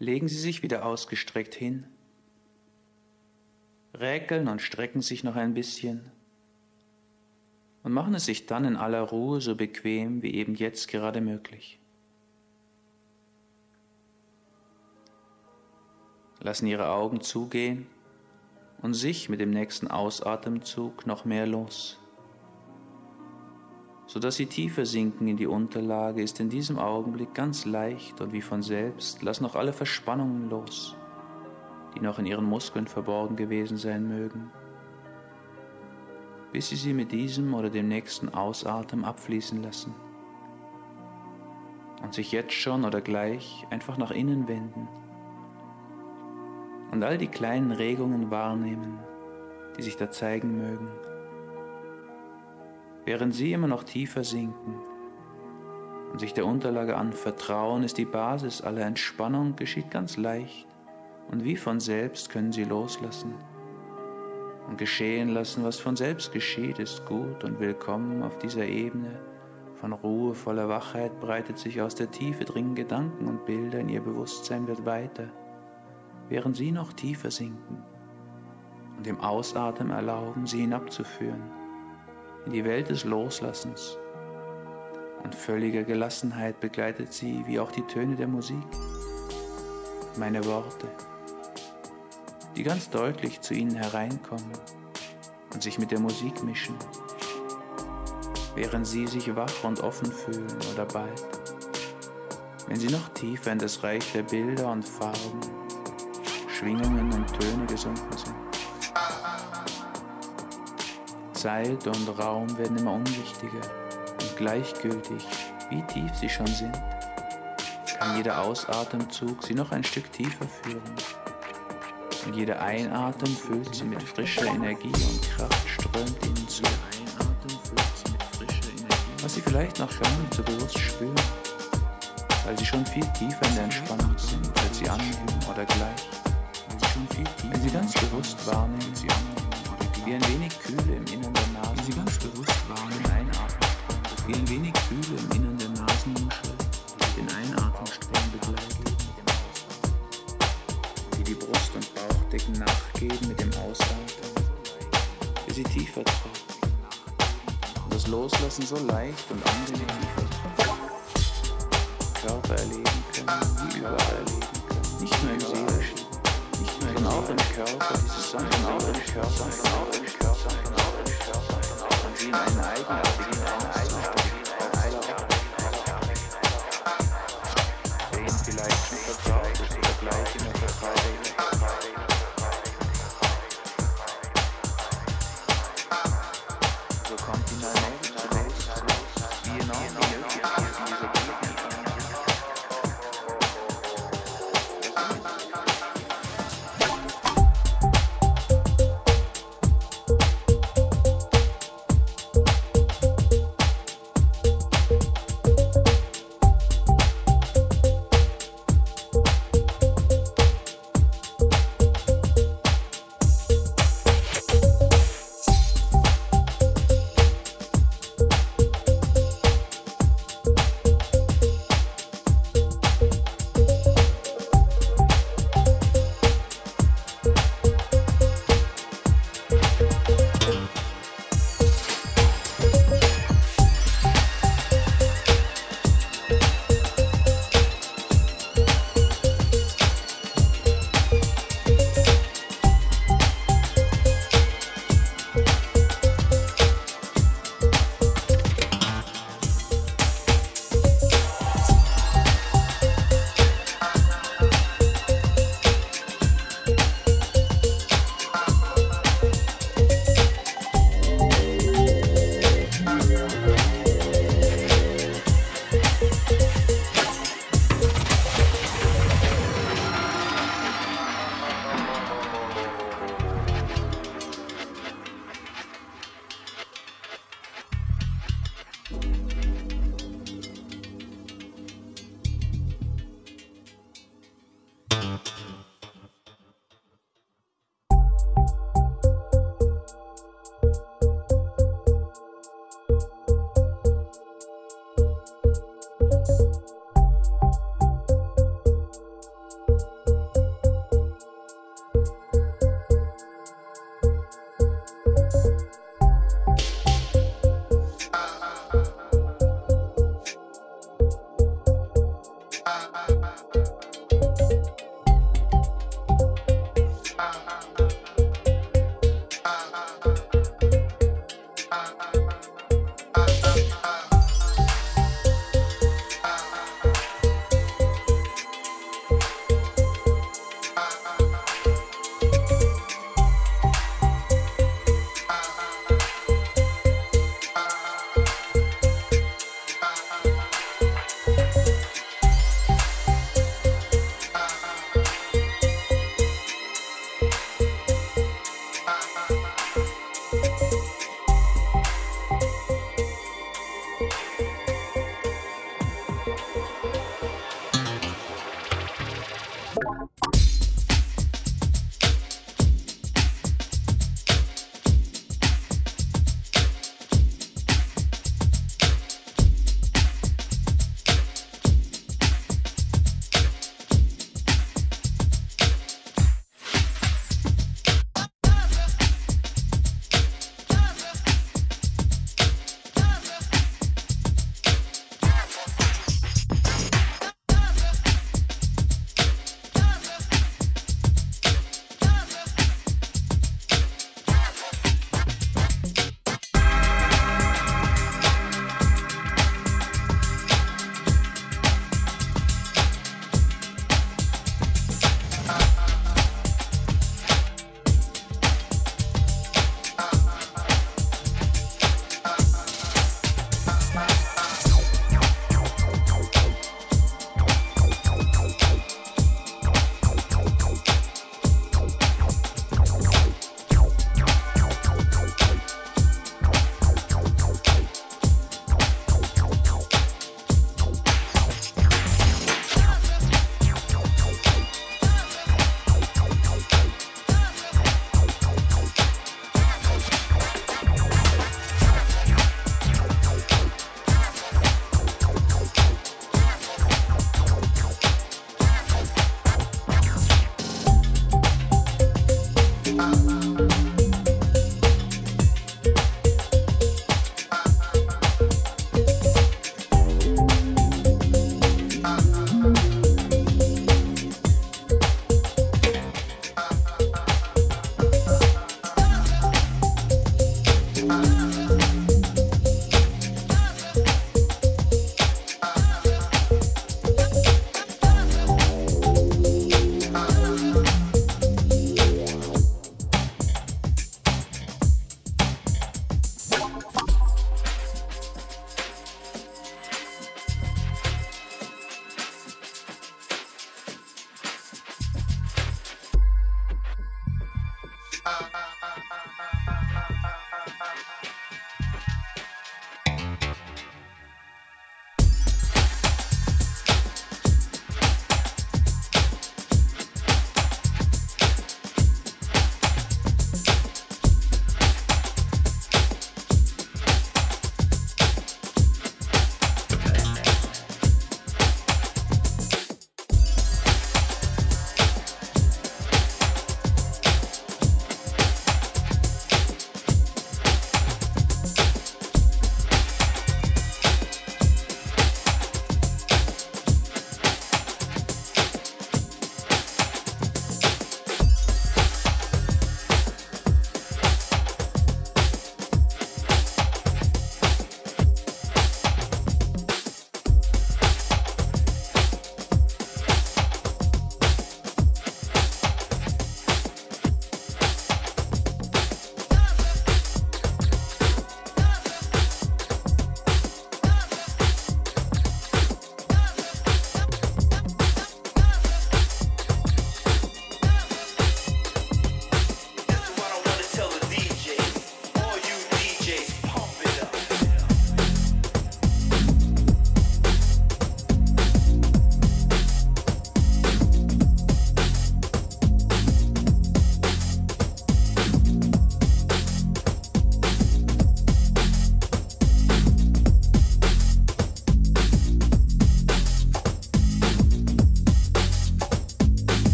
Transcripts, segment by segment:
legen Sie sich wieder ausgestreckt hin, räkeln und strecken sich noch ein bisschen und machen es sich dann in aller Ruhe so bequem wie eben jetzt gerade möglich. Lassen Ihre Augen zugehen und sich mit dem nächsten Ausatemzug noch mehr los. Sodass Sie tiefer sinken in die Unterlage, ist in diesem Augenblick ganz leicht und wie von selbst, lassen noch alle Verspannungen los, die noch in Ihren Muskeln verborgen gewesen sein mögen, bis Sie sie mit diesem oder dem nächsten Ausatmen abfließen lassen und sich jetzt schon oder gleich einfach nach innen wenden und all die kleinen Regungen wahrnehmen, die sich da zeigen mögen. Während sie immer noch tiefer sinken und sich der Unterlage anvertrauen, ist die Basis aller Entspannung geschieht ganz leicht und wie von selbst können sie loslassen und geschehen lassen, was von selbst geschieht, ist gut und willkommen auf dieser Ebene. Von Ruhe, voller Wachheit breitet sich aus der Tiefe dringen Gedanken und Bilder in ihr Bewusstsein wird weiter während sie noch tiefer sinken und im Ausatmen erlauben, sie hinabzuführen in die Welt des Loslassens. Und völliger Gelassenheit begleitet sie wie auch die Töne der Musik, meine Worte, die ganz deutlich zu ihnen hereinkommen und sich mit der Musik mischen, während sie sich wach und offen fühlen oder bald, wenn sie noch tiefer in das Reich der Bilder und Farben Schwingungen und Töne gesunken sind. Zeit und Raum werden immer unwichtiger und gleichgültig, wie tief sie schon sind, kann jeder Ausatemzug sie noch ein Stück tiefer führen. Und jeder Einatmen füllt sie mit frischer Energie und Kraft strömt ihnen zu. Was sie vielleicht noch gar nicht so bewusst spüren, weil sie schon viel tiefer in der Entspannung sind, als sie annehmen oder gleich. Wenn Sie ganz bewusst wahrnehmen, Sie wie ein wenig Kühle im Innern der Nase. Wenn Sie ganz bewusst wahrnehmen, einatmen, wie ein wenig Kühle im Innern der Nasenmuschel. Den Einatmenstrom begleitet. Wie die Brust- und Bauchdecken nachgeben mit dem Ausatmen, wie sie tiefer. Und das Loslassen so leicht und angenehm Körper erleben können, wie überall erleben können, nicht nur im Seelischen sondern auch im Körper, dieses Sanken auch im Körper, sondern auch im Körper, und sie in einen eigenartigen Auszustand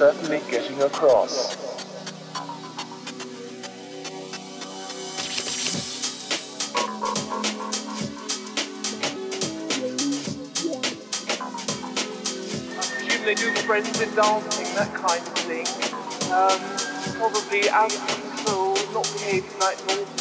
certainly getting across. They do friends in dancing, that kind of thing. Um, probably out of control, not behaving like normal.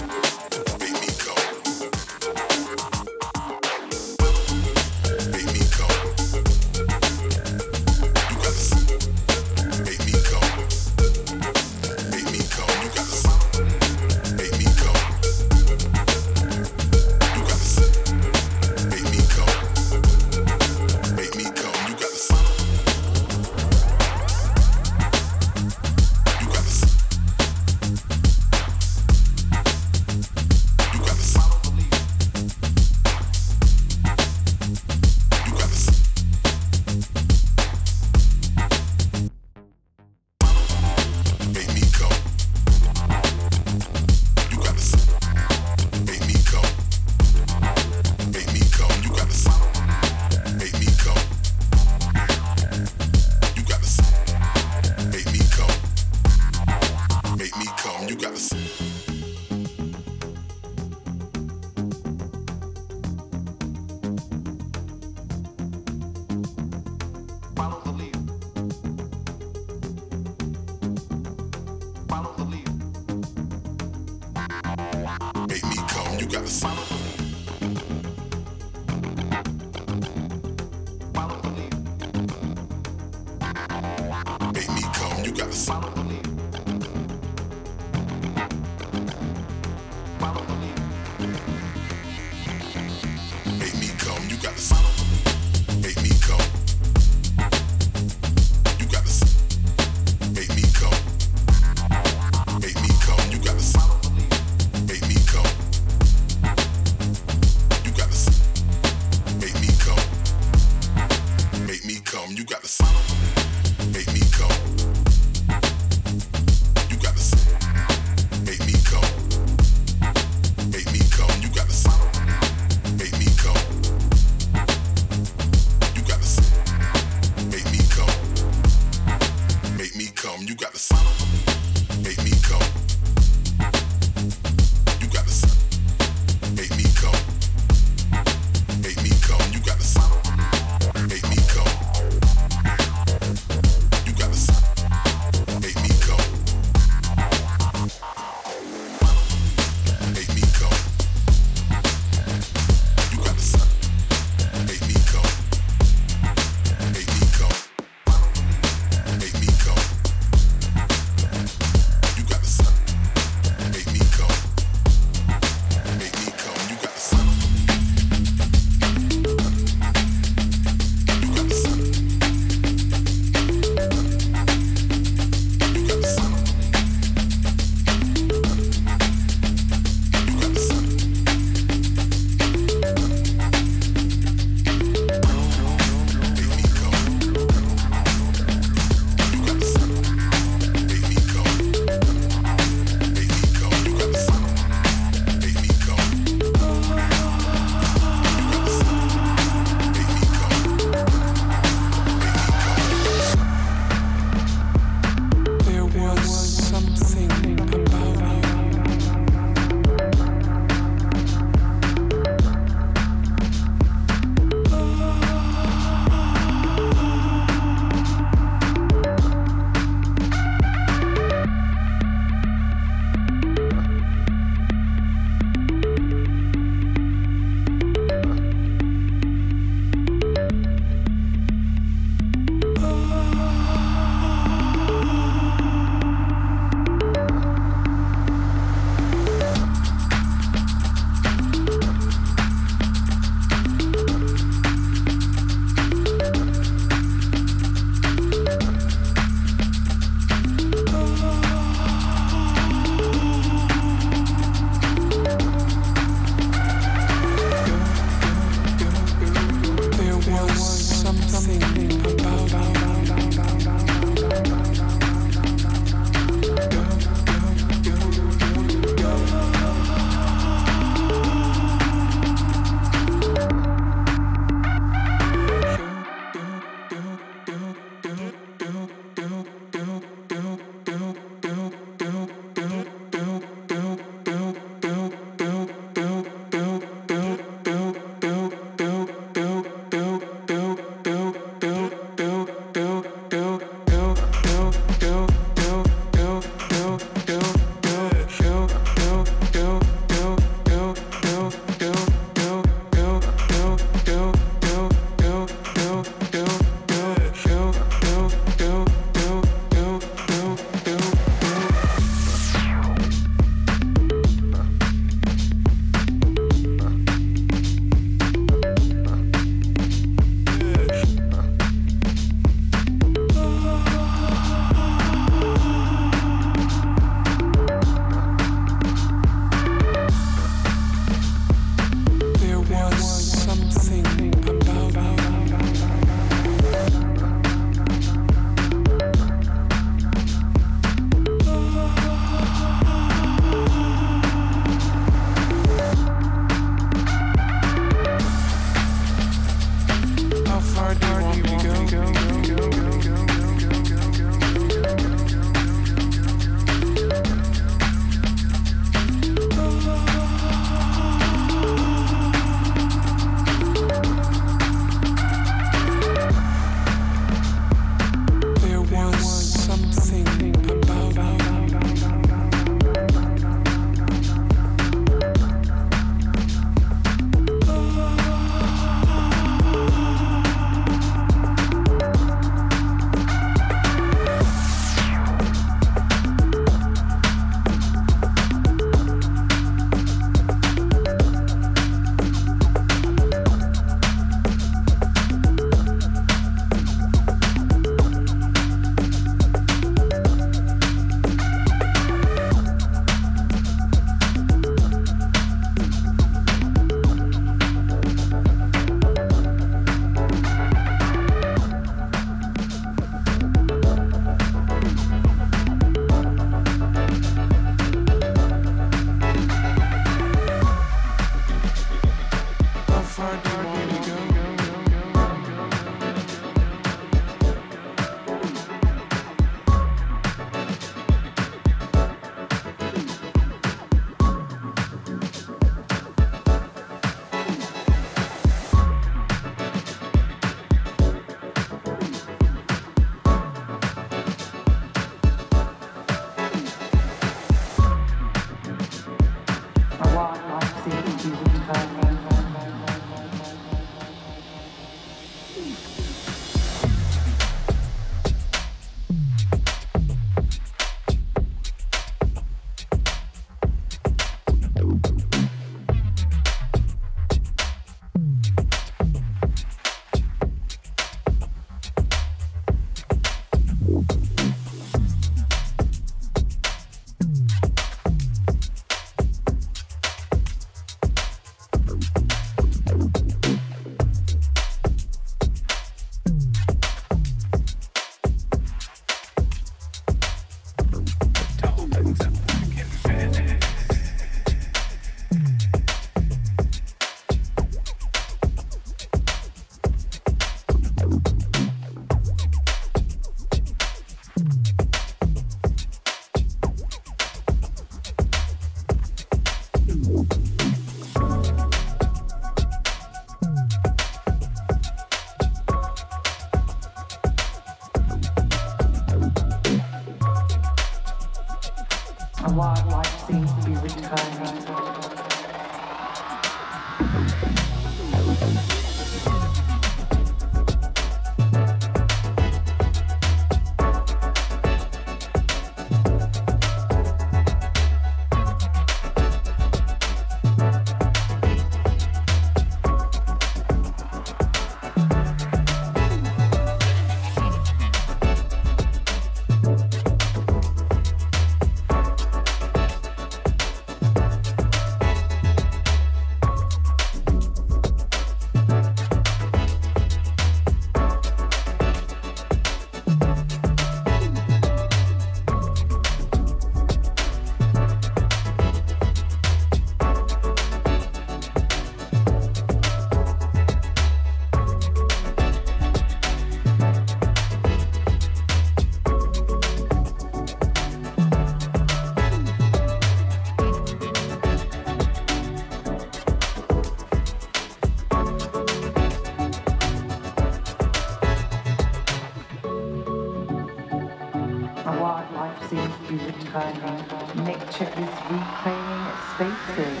Thank.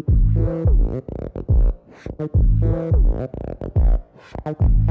Thank you.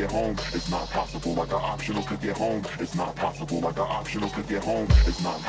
get home. It's not possible like an optional could get home. It's not possible like an optional could get home. It's not